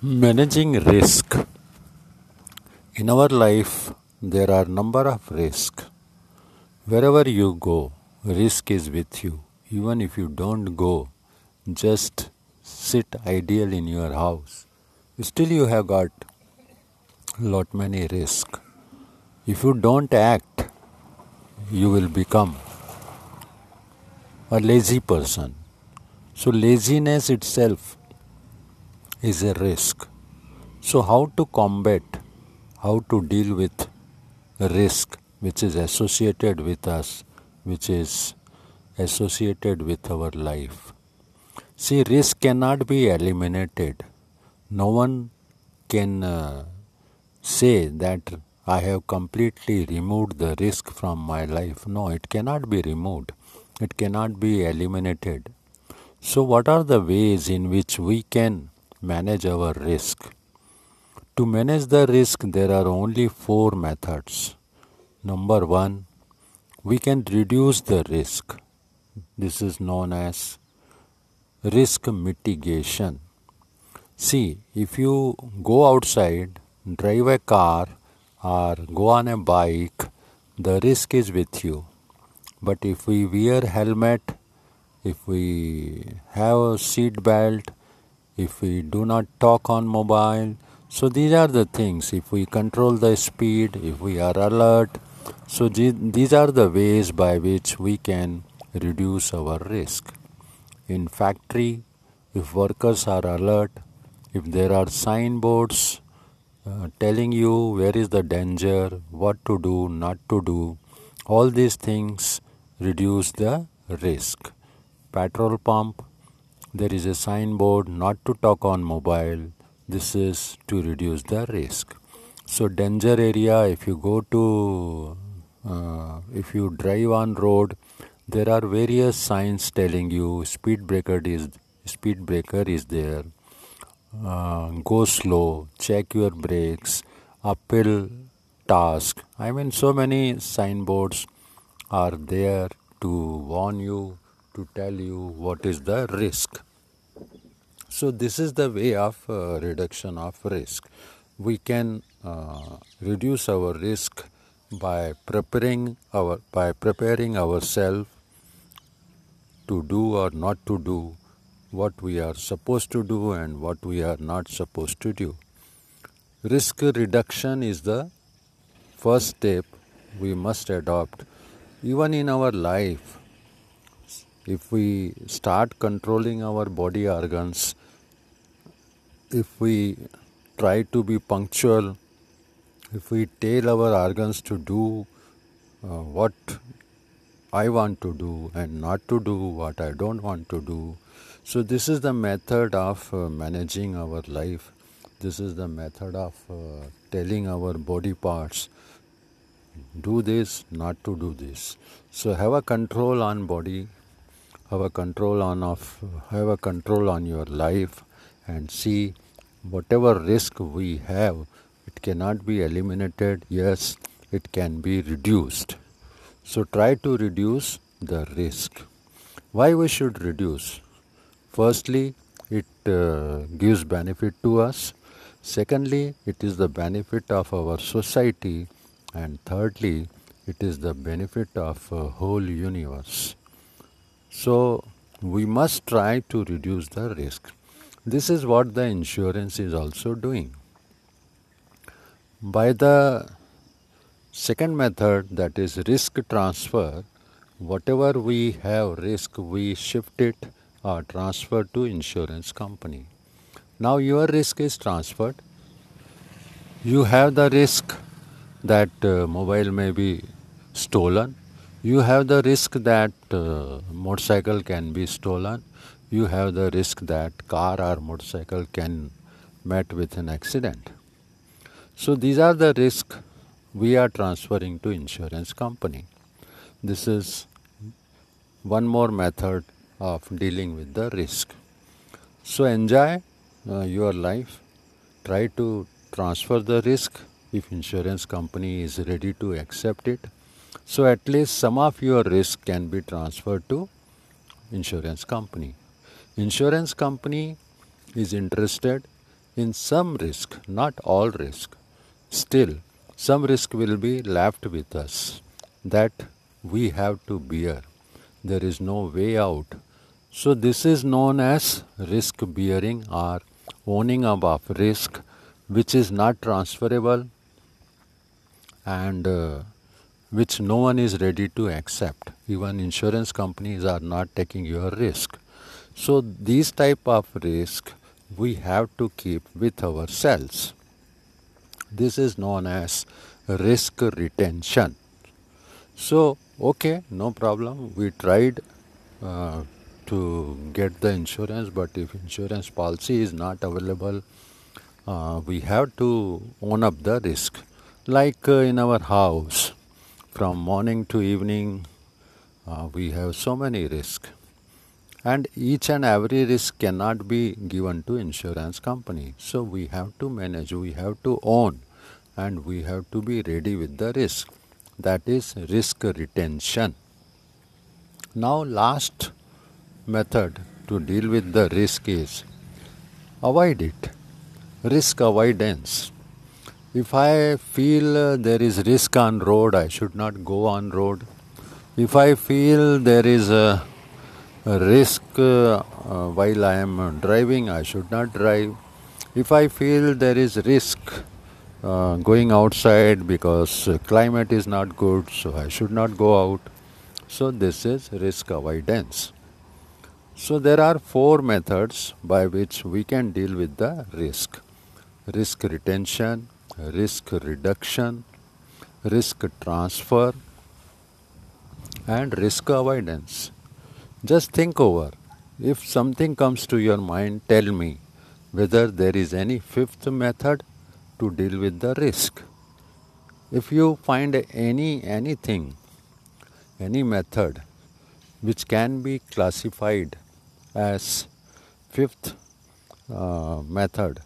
Managing risk. In our life, there are number of risks. Wherever you go, risk is with you. Even if you don't go, just sit ideal in your house. Still, you have got lot many risk. If you don't act, you will become a lazy person. So, laziness itself is a risk. So, how to combat, how to deal with risk which is associated with us, which is associated with our life? See, risk cannot be eliminated. No one can uh, say that I have completely removed the risk from my life. No, it cannot be removed, it cannot be eliminated. So, what are the ways in which we can manage our risk. To manage the risk, there are only four methods. Number one, we can reduce the risk. This is known as risk mitigation. See, if you go outside, drive a car, or go on a bike, the risk is with you. But if we wear helmet, if we have a seat belt, if we do not talk on mobile. So these are the things. If we control the speed if we are alert so these are the ways by which we can reduce our risk. In factory if workers are alert if there are signboards uh, telling you where is the danger what to do not to do all these things reduce the risk. Petrol pump there is a signboard not to talk on mobile. This is to reduce the risk. So danger area if you go to uh, if you drive on road there are various signs telling you speed breaker is speed breaker is there. Uh, go slow check your brakes uphill task. I mean so many signboards are there to warn you to tell you what is the risk so, this is the way of uh, reduction of risk. We can uh, reduce our risk by preparing our by preparing ourselves to do or not to do what we are supposed to do and what we are not supposed to do. Risk reduction is the first step we must adopt even in our life if we start controlling our body organs, if we try to be punctual, if we tell our organs to do uh, what I want to do and not to do what I don't want to do. So, this is the method of uh, managing our life. This is the method of uh, telling our body parts do this, not to do this. So, have a control on body, have a control on of have a control on your life and see whatever risk we have it cannot be eliminated. Yes it can be reduced. So try to reduce the risk. Why we should reduce? Firstly it uh, gives benefit to us. Secondly it is the benefit of our society. And thirdly it is the benefit of a whole universe so we must try to reduce the risk. This is what the insurance is also doing. By the second method, that is risk transfer, whatever we have risk, we shift it or transfer to insurance company. Now your risk is transferred. You have the risk that uh, mobile may be stolen you have the risk that uh, motorcycle can be stolen. You have the risk that car or motorcycle can met with an accident. So these are the risk we are transferring to insurance company. This is one more method of dealing with the risk. So enjoy uh, your life. Try to transfer the risk. If insurance company is ready to accept it so at least some of your risk can be transferred to insurance company. Insurance company is interested in some risk, not all risk, still some risk will be left with us that we have to bear. There is no way out. So, this is known as risk bearing or owning of risk, which is not transferable and uh, which no one is ready to accept. Even insurance companies are not taking your risk. So, these type of risk we have to keep with ourselves. This is known as risk retention. So, okay, no problem. We tried uh, to get the insurance, but if insurance policy is not available, uh, we have to own up the risk. Like uh, in our house, from morning to evening, uh, we have so many risks and each and every risk cannot be given to insurance company. So we have to manage we have to own and we have to be ready with the risk. That is risk retention. Now last method to deal with the risk is avoid it. Risk avoidance if i feel there is risk on road i should not go on road if i feel there is a risk uh, uh, while I am driving, I should not drive. If I feel there is risk uh, going outside because climate is not good, so I should not go out. So this is risk avoidance. So there are four methods by which we can deal with the risk. Risk retention, risk reduction, risk transfer and risk avoidance. Just think over. If something comes to your mind, tell me whether there is any fifth method to deal with the risk. If you find any anything, any method which can be classified as fifth uh, method,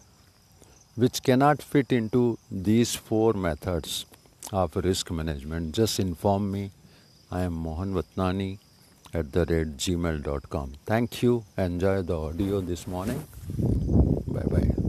which cannot fit into these four methods of risk management, just inform me. I am Mohan Vatnani at the gmail.com. Thank you. Enjoy the audio this morning. Bye bye.